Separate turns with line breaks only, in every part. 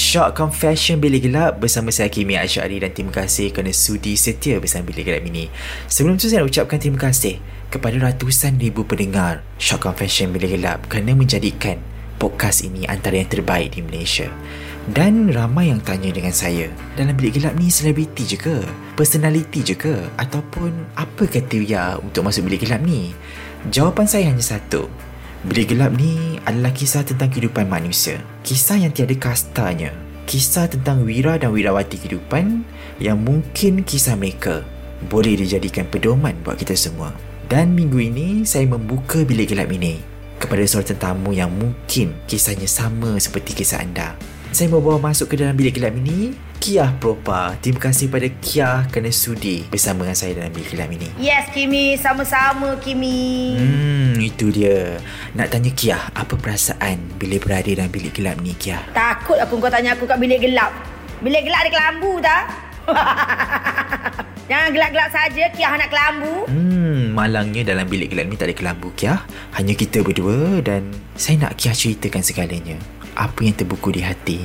Shock Confession Bilik Gelap bersama saya Kimi Asyari dan terima kasih kerana sudi setia bersama Bilik Gelap ini. Sebelum tu saya nak ucapkan terima kasih kepada ratusan ribu pendengar Shock Confession Bilik Gelap kerana menjadikan podcast ini antara yang terbaik di Malaysia. Dan ramai yang tanya dengan saya, dalam bilik gelap ni selebriti je ke? Personality je ke? Ataupun apa kriteria untuk masuk bilik gelap ni? Jawapan saya hanya satu. Bilik gelap ni adalah kisah tentang kehidupan manusia. Kisah yang tiada kastanya. Kisah tentang wira dan wirawati kehidupan yang mungkin kisah mereka boleh dijadikan pedoman buat kita semua. Dan minggu ini saya membuka bilik gelap ini kepada seorang tetamu yang mungkin kisahnya sama seperti kisah anda. Saya membawa masuk ke dalam bilik gelap ini Kiah Propa. Terima kasih pada Kiah kerana sudi bersama dengan saya dalam bilik gelap ini.
Yes, Kimi. Sama-sama, Kimi.
Hmm, itu dia. Nak tanya Kiah, apa perasaan bila berada dalam bilik gelap ni, Kiah?
Takut aku kau tanya aku kat bilik gelap. Bilik gelap ada kelambu tak? Jangan gelap-gelap saja, Kiah nak kelambu.
Hmm, malangnya dalam bilik gelap ni tak ada kelambu, Kiah. Hanya kita berdua dan saya nak Kiah ceritakan segalanya. Apa yang terbuku di hati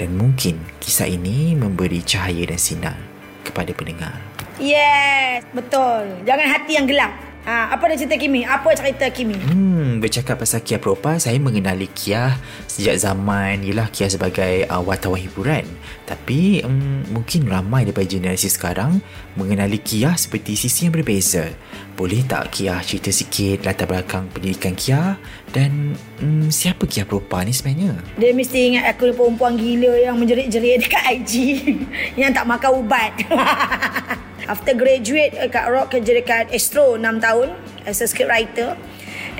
dan mungkin kisah ini memberi cahaya dan sinar kepada pendengar.
Yes, betul. Jangan hati yang gelap. Ha, apa dia cerita Kimi? Apa cerita Kimi?
Hmm, bercakap pasal Kia Propa, saya mengenali Kia sejak zaman ialah Kia sebagai uh, wartawan hiburan. Tapi um, mungkin ramai daripada generasi sekarang mengenali Kia seperti sisi yang berbeza. Boleh tak Kia cerita sikit latar belakang pendidikan Kia dan um, siapa Kia Propa ni sebenarnya?
Dia mesti ingat aku ni perempuan gila yang menjerit-jerit dekat IG yang tak makan ubat. After graduate uh, kat Rock kerja dekat Astro 6 tahun as a script writer.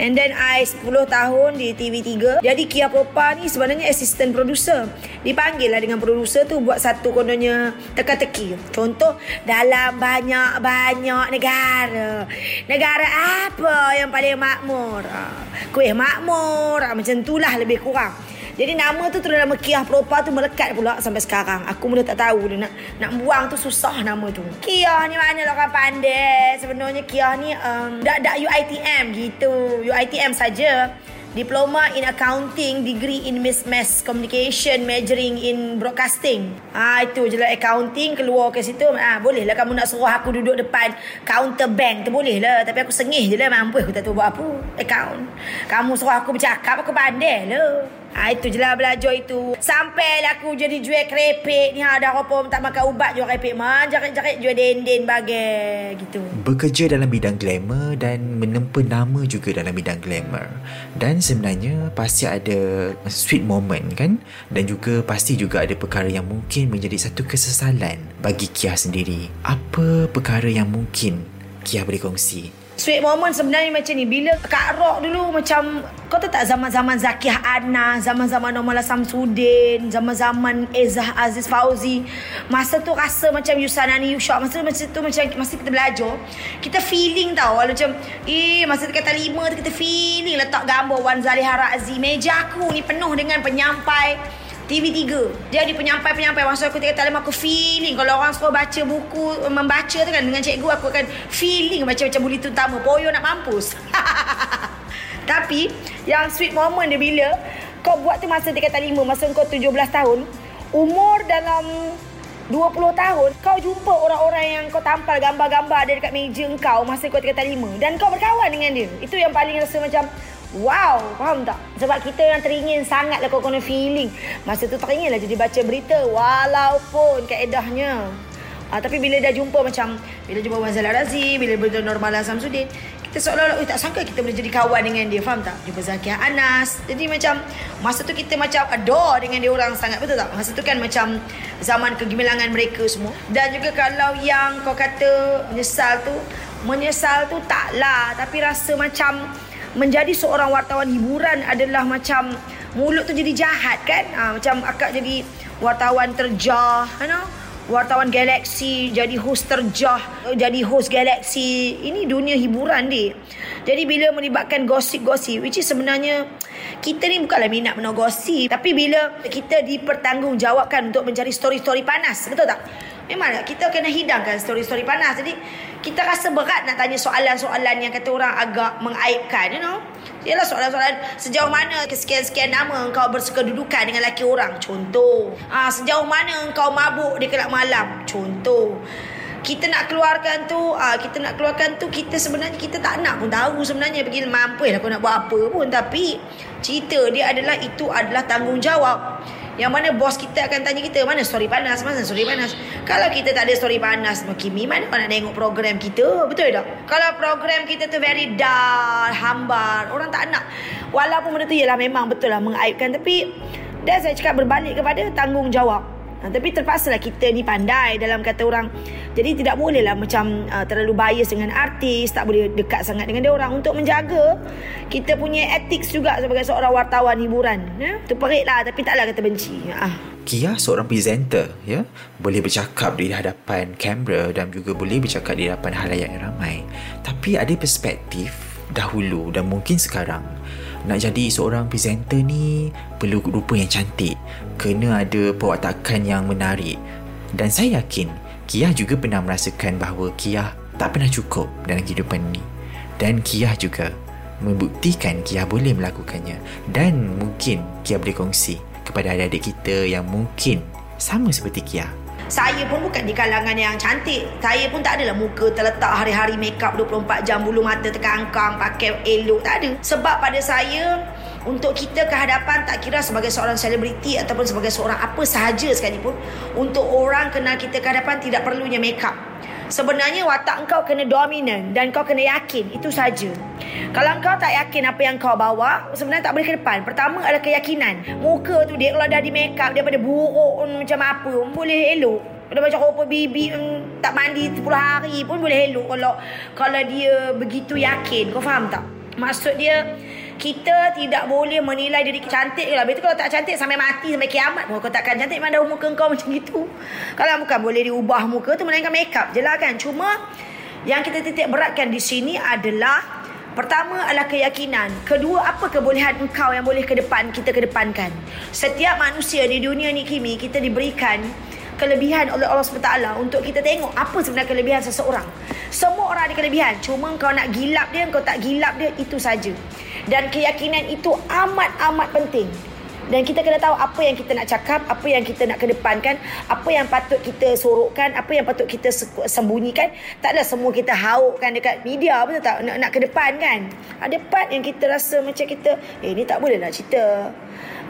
And then I 10 tahun di TV3. Jadi Kia Propa ni sebenarnya assistant producer. Dipanggil lah dengan producer tu buat satu kononnya teka-teki. Contoh dalam banyak-banyak negara. Negara apa yang paling makmur? Ah, Kuih makmur. Ah, Macam tu lah lebih kurang. Jadi nama tu terus nama Kia Propa tu melekat pula sampai sekarang. Aku mula tak tahu dia nak nak buang tu susah nama tu. Kia ni mana lah pandai. Sebenarnya Kia ni um, dak dak UiTM gitu. UiTM saja. Diploma in Accounting, Degree in Mass, Mass Communication, Majoring in Broadcasting. Ah itu je lah accounting keluar ke situ. Ah boleh lah kamu nak suruh aku duduk depan counter bank tu boleh lah. Tapi aku sengih je lah mampu aku tak tahu buat apa. Account. Kamu suruh aku bercakap aku pandai lah. Ah itu je lah belajar itu. Sampailah aku jadi jual kerepek ni ada apa tak makan ubat jual kerepek man. Jarik-jarik jual dendeng bagai gitu.
Bekerja dalam bidang glamour dan menempa nama juga dalam bidang glamour. Dan sebenarnya pasti ada sweet moment kan? Dan juga pasti juga ada perkara yang mungkin menjadi satu kesesalan bagi Kia sendiri. Apa perkara yang mungkin Kia boleh kongsi?
Sweet moment sebenarnya macam ni. Bila Kak Rock dulu macam Kau tahu tak zaman-zaman Zakiyah Ana Zaman-zaman Nomala Samsudin Zaman-zaman Ezah Aziz Fauzi. Masa tu rasa macam Yusanani Yushak Masa tu, masa tu macam Masa kita belajar Kita feeling tau. Walau macam Eh masa tu kata lima tu Kita feeling. Letak gambar Wan Zaliha Razi. Meja aku ni penuh dengan penyampai TV3 Dia ada penyampai-penyampai. Masa aku tinggal talim Aku feeling. Kalau orang suruh baca buku Membaca tu kan Dengan cikgu Aku akan feeling Macam macam buli tu utama Poyo nak mampus. Tapi Yang sweet moment dia bila Kau buat tu masa tingkat lima. Masa kau 17 tahun Umur dalam 20 tahun Kau jumpa orang-orang yang kau tampal gambar-gambar Ada dekat meja kau Masa kau tingkat lima. Dan kau berkawan dengan dia. Itu yang paling rasa macam Wow, faham tak? Sebab kita yang teringin sangat lah kau kena feeling. Masa tu teringin lah jadi baca berita. Walaupun kaedahnya. Uh, tapi bila dah jumpa macam bila jumpa Wan Zala Razi, bila jumpa Normal Samsudin, kita seolah-olah tak sangka kita boleh jadi kawan dengan dia, faham tak? Jumpa Zakia Anas. Jadi macam masa tu kita macam adore dengan dia orang sangat, betul tak? Masa tu kan macam zaman kegemilangan mereka semua. Dan juga kalau yang kau kata menyesal tu, menyesal tu taklah, tapi rasa macam menjadi seorang wartawan hiburan adalah macam mulut tu jadi jahat kan? Ha, macam akak jadi wartawan terjah, you know? wartawan galaksi jadi host terjah jadi host galaksi ini dunia hiburan dia jadi bila melibatkan gosip-gosip which is sebenarnya kita ni bukanlah minat menang gosip tapi bila kita dipertanggungjawabkan untuk mencari story-story panas betul tak memang kita kena hidangkan story-story panas jadi kita rasa berat nak tanya soalan-soalan yang kata orang agak mengaibkan you know Ialah soalan-soalan sejauh mana kesekian-sekian nama engkau bersekedudukan dengan lelaki orang. Contoh. Ah ha, sejauh mana engkau mabuk di kelab malam. Contoh. Kita nak keluarkan tu, ah kita nak keluarkan tu, kita sebenarnya kita tak nak pun tahu sebenarnya pergi mampu lah kau nak buat apa pun. Tapi cerita dia adalah itu adalah tanggungjawab. Yang mana bos kita akan tanya kita Mana story panas? Mana story panas? Kalau kita tak ada story panas Kimi mana kau nak tengok program kita Betul tak? Kalau program kita tu very dull Hambar Orang tak nak. Walaupun benda tu Ialah memang betul lah Mengaibkan Tapi Dan saya cakap berbalik kepada Tanggungjawab Ha, tapi terpaksalah kita ni pandai dalam kata orang. Jadi tidak bolehlah macam uh, terlalu bias dengan artis, tak boleh dekat sangat dengan dia orang untuk menjaga kita punya etik juga sebagai seorang wartawan hiburan. Ya? Terperik lah tapi taklah kata benci. Ha.
Kia seorang presenter ya boleh bercakap di hadapan kamera dan juga boleh bercakap di hadapan halayak yang ramai tapi ada perspektif dahulu dan mungkin sekarang nak jadi seorang presenter ni perlu rupa yang cantik. Kena ada perwatakan yang menarik. Dan saya yakin Kia juga pernah merasakan bahawa Kia tak pernah cukup dalam kehidupan ni. Dan Kia juga membuktikan Kia boleh melakukannya. Dan mungkin Kia boleh kongsi kepada adik-adik kita yang mungkin sama seperti Kia
saya pun bukan di kalangan yang cantik. Saya pun tak adalah muka terletak hari-hari make up 24 jam bulu mata terkangkang pakai elok tak ada. Sebab pada saya untuk kita ke hadapan tak kira sebagai seorang selebriti ataupun sebagai seorang apa sahaja sekalipun untuk orang kenal kita ke hadapan tidak perlunya make up. Sebenarnya watak engkau kena dominan dan kau kena yakin itu saja. Kalau engkau tak yakin apa yang kau bawa, sebenarnya tak boleh ke depan. Pertama adalah keyakinan. Muka tu dia kalau dah di make up daripada buruk macam apa pun boleh elok. Dia macam rupa bibi mm, tak mandi 10 hari pun boleh elok kalau kalau dia begitu yakin. Kau faham tak? Maksud dia kita tidak boleh menilai diri cantik ke lah. Betul kalau tak cantik sampai mati sampai kiamat pun kau takkan cantik mana muka kau macam gitu. Kalau bukan boleh diubah muka tu melainkan makeup je lah kan. Cuma yang kita titik beratkan di sini adalah Pertama adalah keyakinan. Kedua, apa kebolehan engkau yang boleh ke depan kita kedepankan. Setiap manusia di dunia ni Kimi, kita diberikan kelebihan oleh Allah SWT untuk kita tengok apa sebenarnya kelebihan seseorang. Semua orang ada kelebihan. Cuma kau nak gilap dia, kau tak gilap dia, itu saja. Dan keyakinan itu amat-amat penting. Dan kita kena tahu apa yang kita nak cakap, apa yang kita nak kedepankan, apa yang patut kita sorokkan, apa yang patut kita sembunyikan. Taklah semua kita haukkan dekat media, betul tak? Nak, nak ke kan? Ada part yang kita rasa macam kita, eh ni tak boleh nak cerita.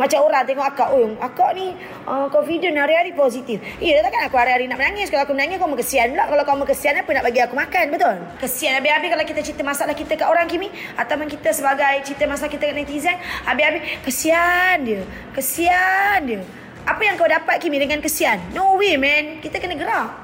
Macam orang tengok akak, oh akak ni uh, confident hari-hari positif. Ya takkan aku hari-hari nak menangis. Kalau aku menangis, kau kesian pula. Kalau kau kesian, apa nak bagi aku makan, betul? Kesian habis-habis kalau kita cerita masalah kita kat orang Kimi. Ataupun kita sebagai cerita masalah kita kat netizen. Habis-habis, kesian dia. Kesian dia. Apa yang kau dapat Kimi dengan kesian? No way man. Kita kena gerak.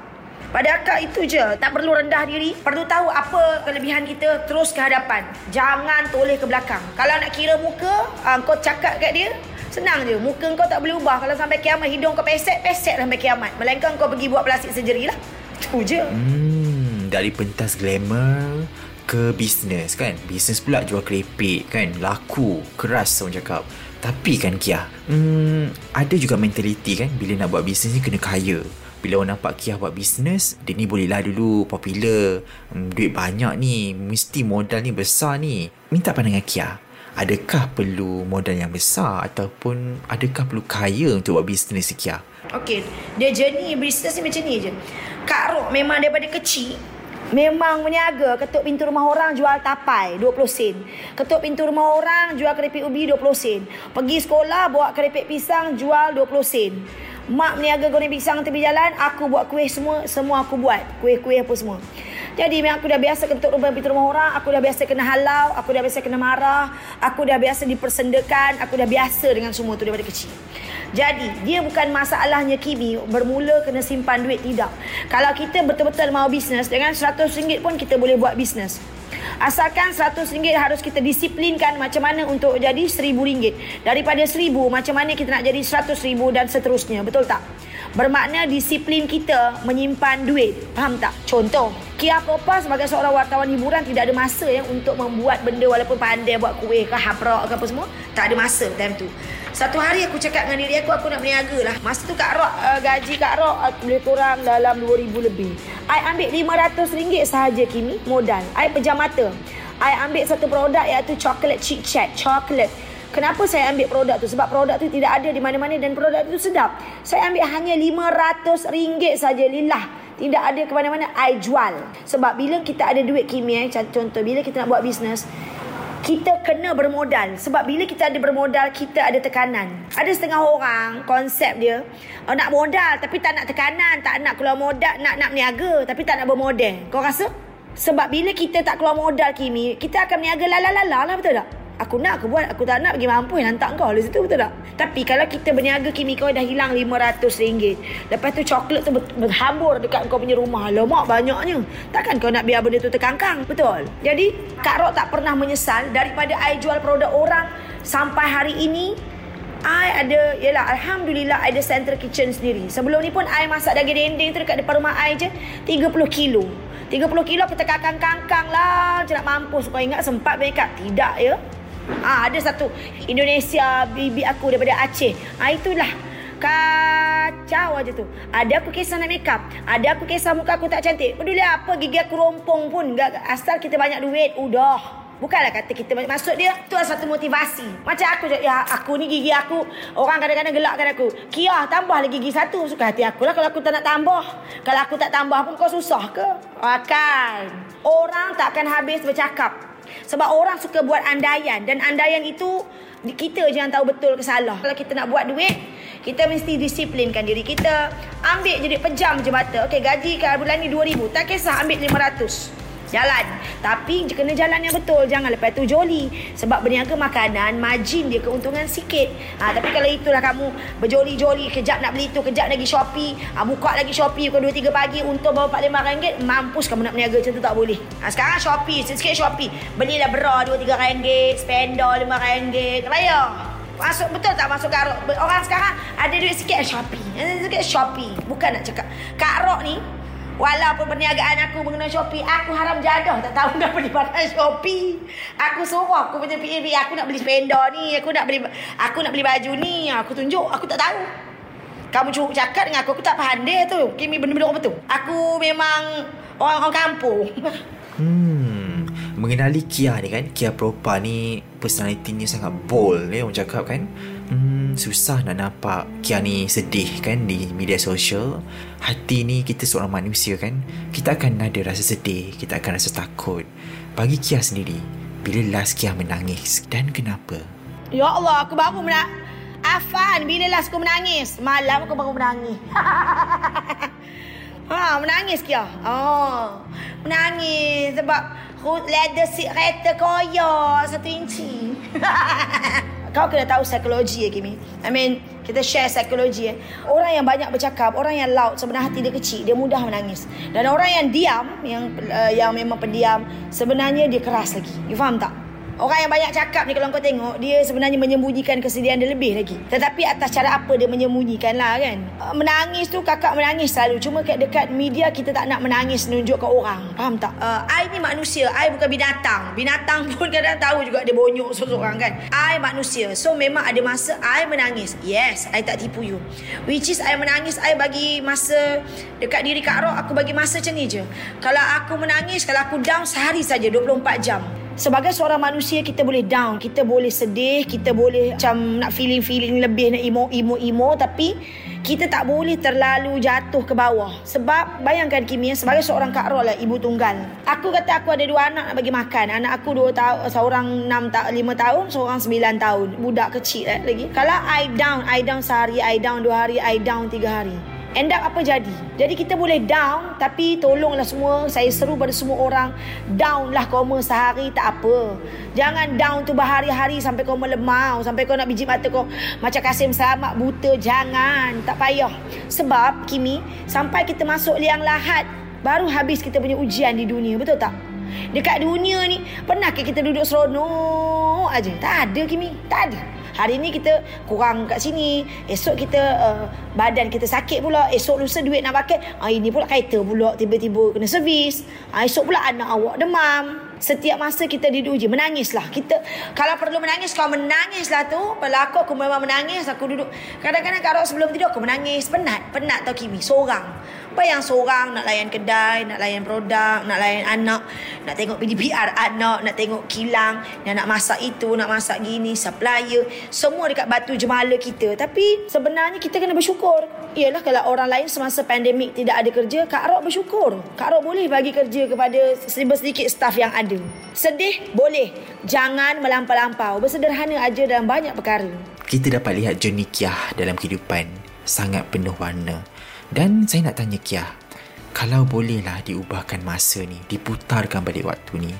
Pada akak itu je. Tak perlu rendah diri. Perlu tahu apa kelebihan kita terus ke hadapan. Jangan toleh ke belakang. Kalau nak kira muka, uh, kau cakap kat dia. Senang je. Muka kau tak boleh ubah. Kalau sampai kiamat hidung kau pesek, pesek sampai kiamat. Melainkan kau pergi buat plastik surgery lah. Itu je.
Hmm, dari pentas glamour ke bisnes kan. Bisnes pula jual keripik kan. Laku, keras orang cakap. Tapi kan Kia, hmm, ada juga mentaliti kan bila nak buat bisnes ni kena kaya. Bila orang nampak Kia buat bisnes, dia ni bolehlah dulu popular. Hmm, duit banyak ni, mesti modal ni besar ni. Minta pandangan Kia adakah perlu modal yang besar ataupun adakah perlu kaya untuk buat bisnes sekian?
Okey, dia journey bisnes ni macam ni je. Kak Rok memang daripada kecil Memang meniaga Ketuk pintu rumah orang Jual tapai 20 sen Ketuk pintu rumah orang Jual keripik ubi 20 sen Pergi sekolah Bawa keripik pisang Jual 20 sen Mak meniaga goreng pisang tepi jalan, aku buat kuih semua, semua aku buat. Kuih-kuih apa semua. Jadi memang aku dah biasa kentut rumah pintu rumah orang, aku dah biasa kena halau, aku dah biasa kena marah, aku dah biasa dipersendakan, aku dah biasa dengan semua tu daripada kecil. Jadi, dia bukan masalahnya Kimi bermula kena simpan duit tidak. Kalau kita betul-betul mau bisnes dengan RM100 pun kita boleh buat bisnes. Asalkan RM100 harus kita disiplinkan macam mana untuk jadi RM1,000. Daripada RM1,000 macam mana kita nak jadi RM100,000 dan seterusnya. Betul tak? Bermakna disiplin kita menyimpan duit. Faham tak? Contoh, Kia Popa sebagai seorang wartawan hiburan tidak ada masa ya untuk membuat benda walaupun pandai buat kuih ke haprak ke apa semua. Tak ada masa time tu. Satu hari aku cakap dengan diri aku, aku nak berniaga lah. Masa tu Kak Rok, uh, gaji Kak Rok uh, lebih kurang dalam RM2,000 lebih. I ambil RM500 sahaja Kimi, modal. I pejam mata. I ambil satu produk iaitu chocolate chit chat. Chocolate. Kenapa saya ambil produk tu? Sebab produk tu tidak ada di mana-mana dan produk tu sedap. Saya ambil hanya RM500 saja lillah. Tidak ada ke mana-mana, I jual. Sebab bila kita ada duit Kimi, eh, contoh, bila kita nak buat bisnes, kita kena bermodal. Sebab bila kita ada bermodal kita ada tekanan. Ada setengah orang konsep dia oh, nak modal tapi tak nak tekanan tak nak keluar modal nak nak berniaga tapi tak nak bermodal kau rasa? Sebab bila kita tak keluar modal Kimi kita akan berniaga lalalala lah betul tak Aku nak, aku buat, aku tak nak bagi mampu yang hantar kau dari situ, betul tak? Tapi kalau kita berniaga kimi kau dah hilang RM500. Lepas tu coklat tu berhambur dekat kau punya rumah. Lemak banyaknya. Takkan kau nak biar benda tu terkangkang, betul? Jadi, Kak Rok tak pernah menyesal daripada I jual produk orang sampai hari ini I ada, yelah Alhamdulillah I ada central kitchen sendiri. Sebelum ni pun I masak daging dendeng tu dekat depan rumah I je 30 kilo. 30 kilo kita kangkang-kangkang lah. Macam nak mampus. Kau ingat sempat make up? Tidak ya. Ah ha, ada satu Indonesia bibi aku daripada Aceh. Ah ha, itulah kacau aja tu. Ada aku kisah nak make up. Ada aku kisah muka aku tak cantik. Peduli apa gigi aku rompong pun. Asal kita banyak duit. Udah. Bukanlah kata kita masuk dia. Tu adalah satu motivasi. Macam aku ya aku ni gigi aku. Orang kadang-kadang gelakkan aku. Kia tambah lagi gigi satu. Suka hati aku lah kalau aku tak nak tambah. Kalau aku tak tambah pun kau susah ke? Akan. Orang tak akan habis bercakap. Sebab orang suka buat andaian dan andaian itu kita je yang tahu betul ke salah. Kalau kita nak buat duit, kita mesti disiplinkan diri kita. Ambil jadi pejam je mata. Okey, gaji ke bulan ni 2000. Tak kisah ambil 500 jalan. Tapi kena jalan yang betul. Jangan lepas tu joli. Sebab berniaga makanan, margin dia keuntungan sikit. Ha, tapi kalau itulah kamu berjoli-joli, kejap nak beli tu, kejap lagi Shopee, ha, buka lagi Shopee pukul 2-3 pagi, untung bawa 4-5 ringgit, mampus kamu nak berniaga macam tu tak boleh. Ha, sekarang Shopee, sikit Shopee. Belilah bra 2-3 ringgit, spender 5 ringgit. Raya. Masuk betul tak masuk Kak Rok? Orang sekarang ada duit sikit Shopee. Sikit Shopee. Bukan nak cakap. Kak Rok ni Walaupun perniagaan aku mengenai Shopee, aku haram jadah tak tahu dah beli barang Shopee. Aku suruh aku punya PAB, aku nak beli spender ni, aku nak beli aku nak beli baju ni, aku tunjuk, aku tak tahu. Kamu cuba cakap dengan aku, aku tak pandai tu. Kimi benda-benda apa tu? Aku memang orang-orang kampung.
Hmm. Mengenali Kia ni kan, Kia Propa ni personality sangat bold ni orang cakap kan. Hmm, susah nak nampak Kia ni sedih kan di media sosial. Hati ni kita seorang manusia kan. Kita akan ada rasa sedih, kita akan rasa takut. Bagi Kia sendiri, bila last Kia menangis dan kenapa?
Ya Allah, aku baru menak Afan, bila last aku menangis? Malam aku baru menangis. ha, menangis Kia. Oh, menangis sebab leather seat kereta koyak satu inci. kau kena tahu psikologi ya Kimi. I mean, kita share psikologi ya. Orang yang banyak bercakap, orang yang loud sebenarnya hati dia kecil, dia mudah menangis. Dan orang yang diam, yang uh, yang memang pendiam, sebenarnya dia keras lagi. You faham tak? Orang yang banyak cakap ni kalau kau tengok Dia sebenarnya menyembunyikan kesedihan dia lebih lagi. Tetapi atas cara apa dia menyembunyikan lah kan? Uh, Menangis tu kakak menangis selalu. Cuma kat dekat media kita tak nak menangis Nunjuk ke orang. Faham tak? Uh, I ni manusia I bukan binatang. Binatang pun kadang tahu juga dia bonyok seseorang kan? I manusia. So memang ada masa I menangis. Yes I tak tipu you. Which is I menangis I bagi masa Dekat diri Kak Rock Aku bagi masa macam ni je. Kalau aku menangis Kalau aku down sehari saja 24 jam sebagai seorang manusia kita boleh down, kita boleh sedih, kita boleh macam nak feeling-feeling lebih nak emo emo emo tapi kita tak boleh terlalu jatuh ke bawah. Sebab bayangkan Kimi sebagai seorang Kak Rol lah, ibu tunggal. Aku kata aku ada dua anak nak bagi makan. Anak aku dua tahun, seorang enam ta- lima tahun, seorang sembilan tahun. Budak kecil eh, lagi. Kalau I down, I down sehari, I down dua hari, I down tiga hari. End up apa jadi? Jadi kita boleh down tapi tolonglah semua saya seru pada semua orang down lah koma sehari tak apa. Jangan down tu berhari-hari sampai kau melemau, sampai kau nak biji mata kau macam Kasim Selamat buta. Jangan, tak payah. Sebab Kimi, sampai kita masuk liang lahat baru habis kita punya ujian di dunia, betul tak? Dekat dunia ni pernah ke kita duduk seronok aja? Tak ada Kimi, tak ada. Hari ni kita kurang kat sini. Esok kita uh, badan kita sakit pula. Esok lusa duit nak pakai. Ah, ini pula kereta pula tiba-tiba kena servis. Ah, esok pula anak awak demam. Setiap masa kita diuji menangislah. Kita kalau perlu menangis kau menangislah tu. Kalau aku aku memang menangis aku duduk. Kadang-kadang kalau sebelum tidur aku menangis. Penat, penat tau Kimi. Seorang. Bayang seorang nak layan kedai, nak layan produk, nak layan anak, nak tengok PDPR anak, nak tengok kilang, nak, nak masak itu, nak masak gini, supplier. Semua dekat batu jemala kita. Tapi sebenarnya kita kena bersyukur. Ialah kalau orang lain semasa pandemik tidak ada kerja, Kak Rok bersyukur. Kak Rok boleh bagi kerja kepada sedikit staff yang ada. Sedih? Boleh. Jangan melampau-lampau. Bersederhana aja dalam banyak perkara.
Kita dapat lihat journey Kiah dalam kehidupan sangat penuh warna. Dan saya nak tanya Kiah, kalau bolehlah diubahkan masa ni, diputarkan balik waktu ni,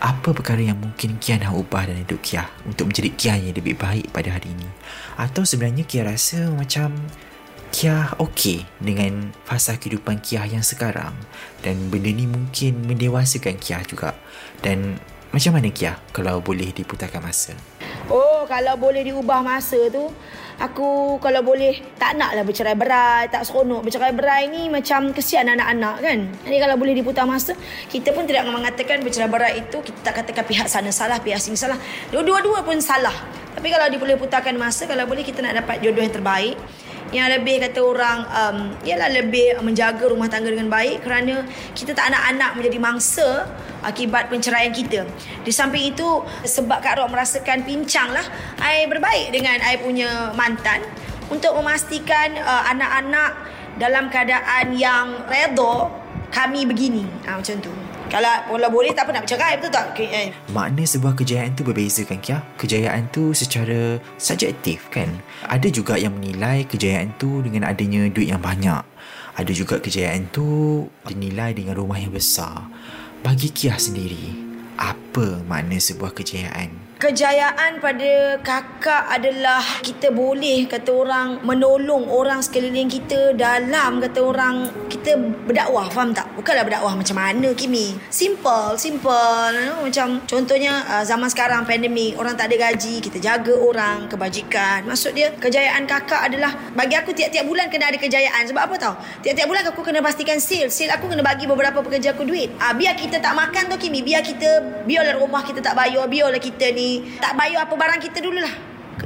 apa perkara yang mungkin Kiah nak ubah dalam hidup Kiah untuk menjadi Kiah yang lebih baik pada hari ini? Atau sebenarnya Kiah rasa macam Kiah okey dengan fasa kehidupan Kiah yang sekarang dan benda ni mungkin mendewasakan Kiah juga. Dan macam mana Kiah kalau boleh diputarkan masa?
Oh, kalau boleh diubah masa tu, aku kalau boleh tak naklah bercerai berai, tak seronok. Bercerai berai ni macam kesian anak-anak kan. Jadi kalau boleh diputar masa, kita pun tidak mengatakan bercerai berai itu kita tak katakan pihak sana salah, pihak sini salah. Dua-dua pun salah. Tapi kalau dia boleh putarkan masa, kalau boleh kita nak dapat jodoh yang terbaik yang lebih kata orang um, ialah lebih menjaga rumah tangga dengan baik kerana kita tak nak anak menjadi mangsa akibat penceraian kita. Di samping itu sebab Kak Rok merasakan pincang lah I berbaik dengan I punya mantan untuk memastikan uh, anak-anak dalam keadaan yang redha kami begini. Ha, macam tu. Kalau, kalau boleh tak apa nak bercerai betul tak? Okay, eh.
Makna sebuah kejayaan tu berbeza kan Kia? Kejayaan tu secara subjektif kan? Ada juga yang menilai kejayaan tu dengan adanya duit yang banyak. Ada juga kejayaan tu dinilai dengan rumah yang besar. Bagi Kia sendiri, apa makna sebuah kejayaan?
Kejayaan pada kakak adalah kita boleh kata orang menolong orang sekeliling kita dalam kata orang kita berdakwah faham tak? Bukanlah berdakwah macam mana Kimi. Simple, simple. You know? Macam contohnya uh, zaman sekarang pandemik orang tak ada gaji, kita jaga orang, kebajikan. Maksud dia kejayaan kakak adalah bagi aku tiap-tiap bulan kena ada kejayaan. Sebab apa tau? Tiap-tiap bulan aku kena pastikan sale. Sale aku kena bagi beberapa pekerja aku duit. Ah biar kita tak makan tu Kimi, biar kita biarlah rumah kita tak bayar, biarlah kita ni tak bayar apa barang kita dululah.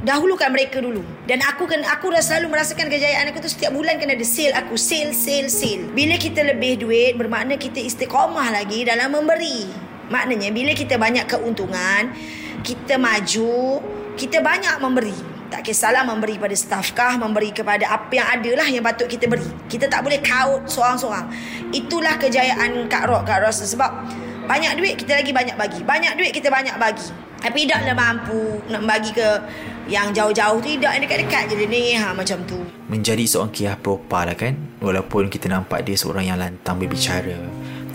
Dahulukan mereka dulu. Dan aku kan aku dah selalu merasakan kejayaan aku tu setiap bulan kena ada sale aku. Sale, sale, sale. Bila kita lebih duit bermakna kita istiqamah lagi dalam memberi. Maknanya bila kita banyak keuntungan, kita maju, kita banyak memberi. Tak kisahlah memberi pada staff kah, memberi kepada apa yang ada lah yang patut kita beri. Kita tak boleh kaut seorang-seorang. Itulah kejayaan Kak Rok, Kak Ros. Sebab banyak duit kita lagi banyak bagi. Banyak duit kita banyak bagi. Tapi taklah mampu nak bagi ke yang jauh-jauh tu tidak yang dekat-dekat je dia ni. Ha macam tu.
Menjadi seorang Kia propa lah kan? Walaupun kita nampak dia seorang yang lantang berbicara.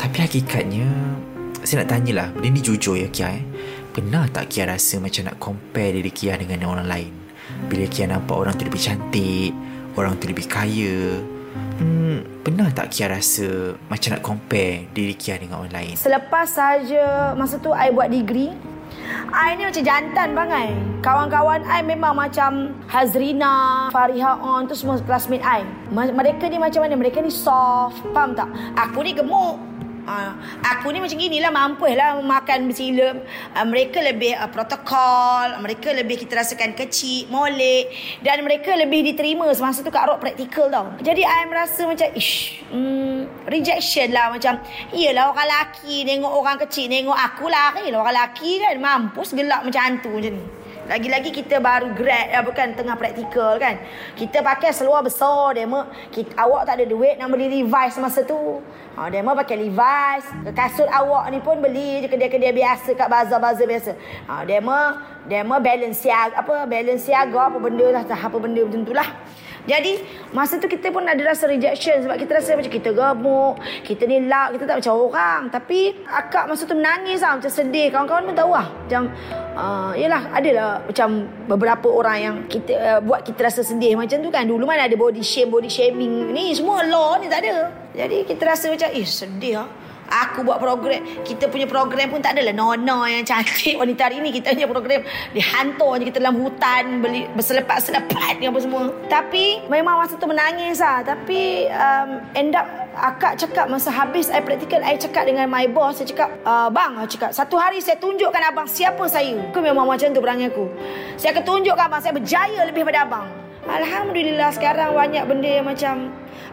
Tapi hakikatnya Saya nak tanyalah Benda ni jujur ya Kia eh? Pernah tak Kia rasa macam nak compare diri Kia dengan orang lain? Bila Kia nampak orang tu lebih cantik Orang tu lebih kaya. Hmm, pernah tak Kia rasa macam nak compare diri Kia dengan orang lain?
Selepas saja masa tu I buat degree I ni macam jantan bangai. Kawan-kawan I memang macam Hazrina, Fariha On tu semua classmate I. Mereka ni macam mana? Mereka ni soft. Faham tak? Aku ni gemuk. Uh, aku ni macam gini lah mampu lah makan bersila. Uh, mereka lebih uh, protokol mereka lebih kita rasakan kecil molek dan mereka lebih diterima semasa tu Kak Rok praktikal tau. Jadi I merasa macam ish mm, rejection lah macam iyalah orang lelaki tengok orang kecil tengok aku lah kan orang lelaki kan mampus gelap macam hantu macam ni Lagi-lagi kita baru grad ya, bukan tengah praktikal kan. Kita pakai seluar besar demo. Kita, awak tak ada duit nak beli Levi's masa tu. Ha, demo pakai Levi's. Kasut awak ni pun beli je kedai-kedai biasa kat bazar-bazar biasa. Ha, demo demo Balenciaga apa Balenciaga apa benda lah apa benda macam tu lah. Jadi masa tu kita pun ada rasa rejection sebab kita rasa macam kita gemuk, kita ni lak, kita tak macam orang. Tapi akak masa tu menangis lah macam sedih. Kawan-kawan pun tahu lah. Macam uh, yelah adalah macam beberapa orang yang kita uh, buat kita rasa sedih macam tu kan. Dulu mana ada body shame, body shaming ni semua law ni tak ada. Jadi kita rasa macam eh sedih lah. Aku buat program Kita punya program pun tak adalah Nona yang cantik Wanita hari ni Kita punya program. Dihantar je kita dalam hutan beli Berselepat-selepat ni apa semua. Tapi Memang masa tu menangis lah. Tapi um, End up Akak cakap masa habis I practical I cakap dengan my boss Saya cakap uh, Bang I cakap Satu hari saya tunjukkan abang Siapa saya. Aku memang macam tu perangai aku. Saya akan tunjukkan abang Saya berjaya lebih pada abang Alhamdulillah sekarang banyak benda yang macam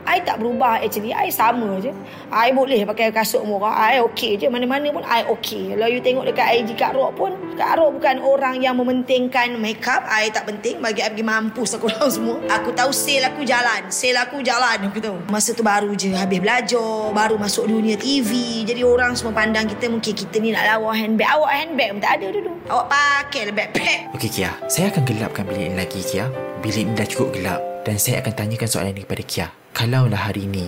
I tak berubah actually I sama je. I boleh pakai kasut murah I okay je. Mana-mana pun I okay Kalau you tengok dekat IG Kak Rok pun Kak Rok bukan orang yang mementingkan makeup. I tak penting Bagi I pergi mampus aku orang semua. Aku tahu sale aku jalan Sale aku jalan Aku tahu. Masa tu baru je Habis belajar Baru masuk dunia TV Jadi orang semua pandang kita Mungkin kita ni nak lawa handbag. Awak handbag pun tak ada dulu. Awak pakai lah backpack.
Okey Kia, saya akan gelapkan bilik ini lagi Kia. Bilik ini dah cukup gelap dan saya akan tanyakan soalan ini kepada Kia. Kalaulah hari ini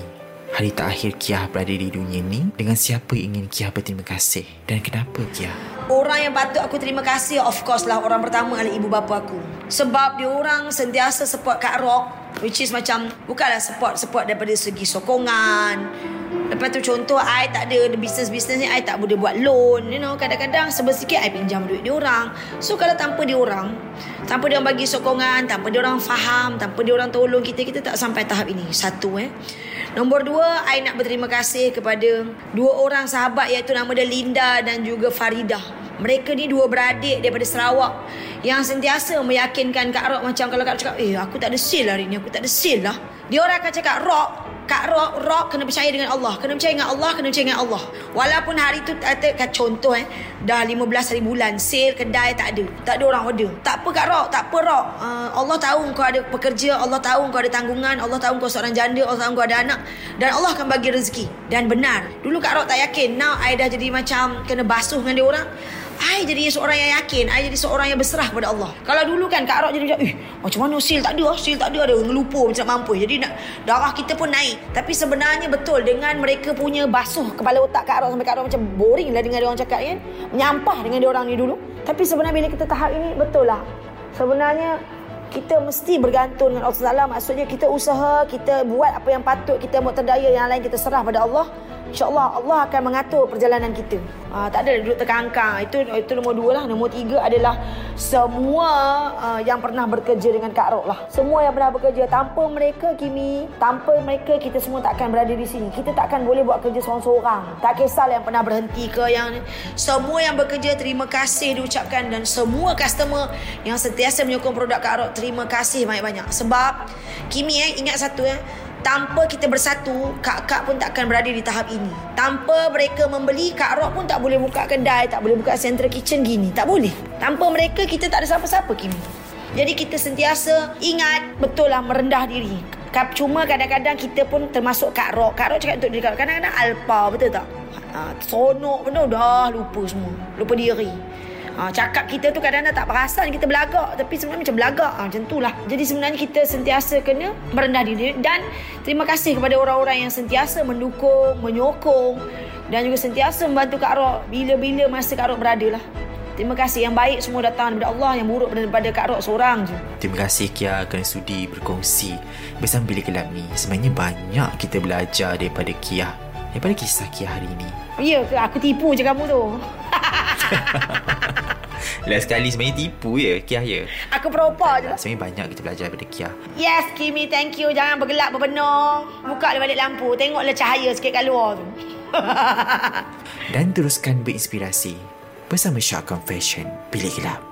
hari terakhir Kia berada di dunia ni dengan siapa ingin Kia berterima kasih dan kenapa Kia?
Orang yang patut aku terima kasih Of course lah Orang pertama adalah ibu bapa aku Sebab dia orang sentiasa support Kak Rock Which is macam Bukanlah support-support daripada segi sokongan. Lepas tu contoh I tak ada Business-business ni I tak boleh buat loan You know. Kadang-kadang Sebab sikit I pinjam duit dia orang. So kalau tanpa dia orang Tanpa dia orang bagi sokongan Tanpa dia orang faham Tanpa dia orang tolong kita Kita tak sampai tahap ini. Satu eh. Nombor dua, I nak berterima kasih kepada dua orang sahabat iaitu nama dia Linda dan juga Faridah. Mereka ni dua beradik daripada Sarawak yang sentiasa meyakinkan Kak Rock macam kalau Kak Rock cakap, eh aku tak ada sale hari ni, aku tak ada sale lah. Dia orang akan cakap, Rock, Kak Rock, Rock kena percaya dengan Allah. Kena percaya dengan Allah, kena percaya dengan Allah. Walaupun hari tu, kata, contoh eh, dah 15 hari bulan, sale kedai tak ada. Tak ada orang order. Tak apa Kak Rock, tak apa Rock. Uh, Allah tahu kau ada pekerja, Allah tahu kau ada tanggungan, Allah tahu kau seorang janda, Allah tahu kau ada anak. Dan Allah akan bagi rezeki. Dan benar. Dulu Kak Rock tak yakin. Now, I dah jadi macam kena basuh dengan dia orang. I jadi seorang yang yakin I jadi seorang yang berserah kepada Allah. Kalau dulu kan Kak Arok jadi macam Eh macam mana sil tak ada Sil tak ada. Ada ngelupa macam mampu. Jadi nak, darah kita pun naik. Tapi sebenarnya betul Dengan mereka punya basuh Kepala otak Kak Arok Sampai Kak Arok macam boring lah Dengan orang cakap kan? Menyampah dengan orang ni dulu. Tapi sebenarnya bila kita tahap ini Betul lah. Sebenarnya kita mesti bergantung dengan Allah maksudnya kita usaha kita buat apa yang patut kita buat terdaya yang lain kita serah pada Allah InsyaAllah Allah akan mengatur perjalanan kita. Uh, tak ada duduk terkangkang. Itu itu nombor dua lah. Nombor tiga adalah semua uh, yang pernah bekerja dengan Kak Rok lah. Semua yang pernah bekerja. Tanpa mereka, Kimi, tanpa mereka, kita semua tak akan berada di sini. Kita tak akan boleh buat kerja seorang-seorang. Tak kisah yang pernah berhenti ke yang... Semua yang bekerja, terima kasih diucapkan. Dan semua customer yang sentiasa menyokong produk Kak Rok, terima kasih banyak-banyak. Sebab, Kimi eh, ingat satu eh. Tanpa kita bersatu, kak-kak pun tak akan berada di tahap ini. Tanpa mereka membeli, Kak Rock pun tak boleh buka kedai, tak boleh buka central kitchen gini. Tak boleh. Tanpa mereka, kita tak ada siapa-siapa Kimi. Jadi kita sentiasa ingat betul lah merendah diri. Cuma kadang-kadang kita pun termasuk Kak Rock. Kak Rock cakap untuk diri Kadang-kadang alpa, betul tak? Ha, sonok pun dah lupa semua. Lupa diri. Ha, cakap kita tu kadang-kadang tak perasan kita belagak tapi sebenarnya macam belagak ha, macam itulah. Jadi sebenarnya kita sentiasa kena merendah diri dan terima kasih kepada orang-orang yang sentiasa mendukung, menyokong dan juga sentiasa membantu Kak Rok bila-bila masa Kak Rok berada lah. Terima kasih yang baik semua datang daripada Allah yang buruk daripada Kak Rok seorang je.
Terima kasih Kia kerana sudi berkongsi bersama Bilik Gelap ni. Sebenarnya banyak kita belajar daripada Kia. Daripada kisah Kia hari ini.
Ya ke? Aku tipu je kamu tu.
Last sekali sebenarnya tipu ya Kia ya
Aku peropak je.
Sebenarnya banyak kita belajar daripada Kia
Yes Kimi thank you. Jangan bergelap berbenung. Buka balik lampu. Tengoklah cahaya sikit kat luar tu.
Dan teruskan berinspirasi Bersama Shark Confession. Bilik Gelap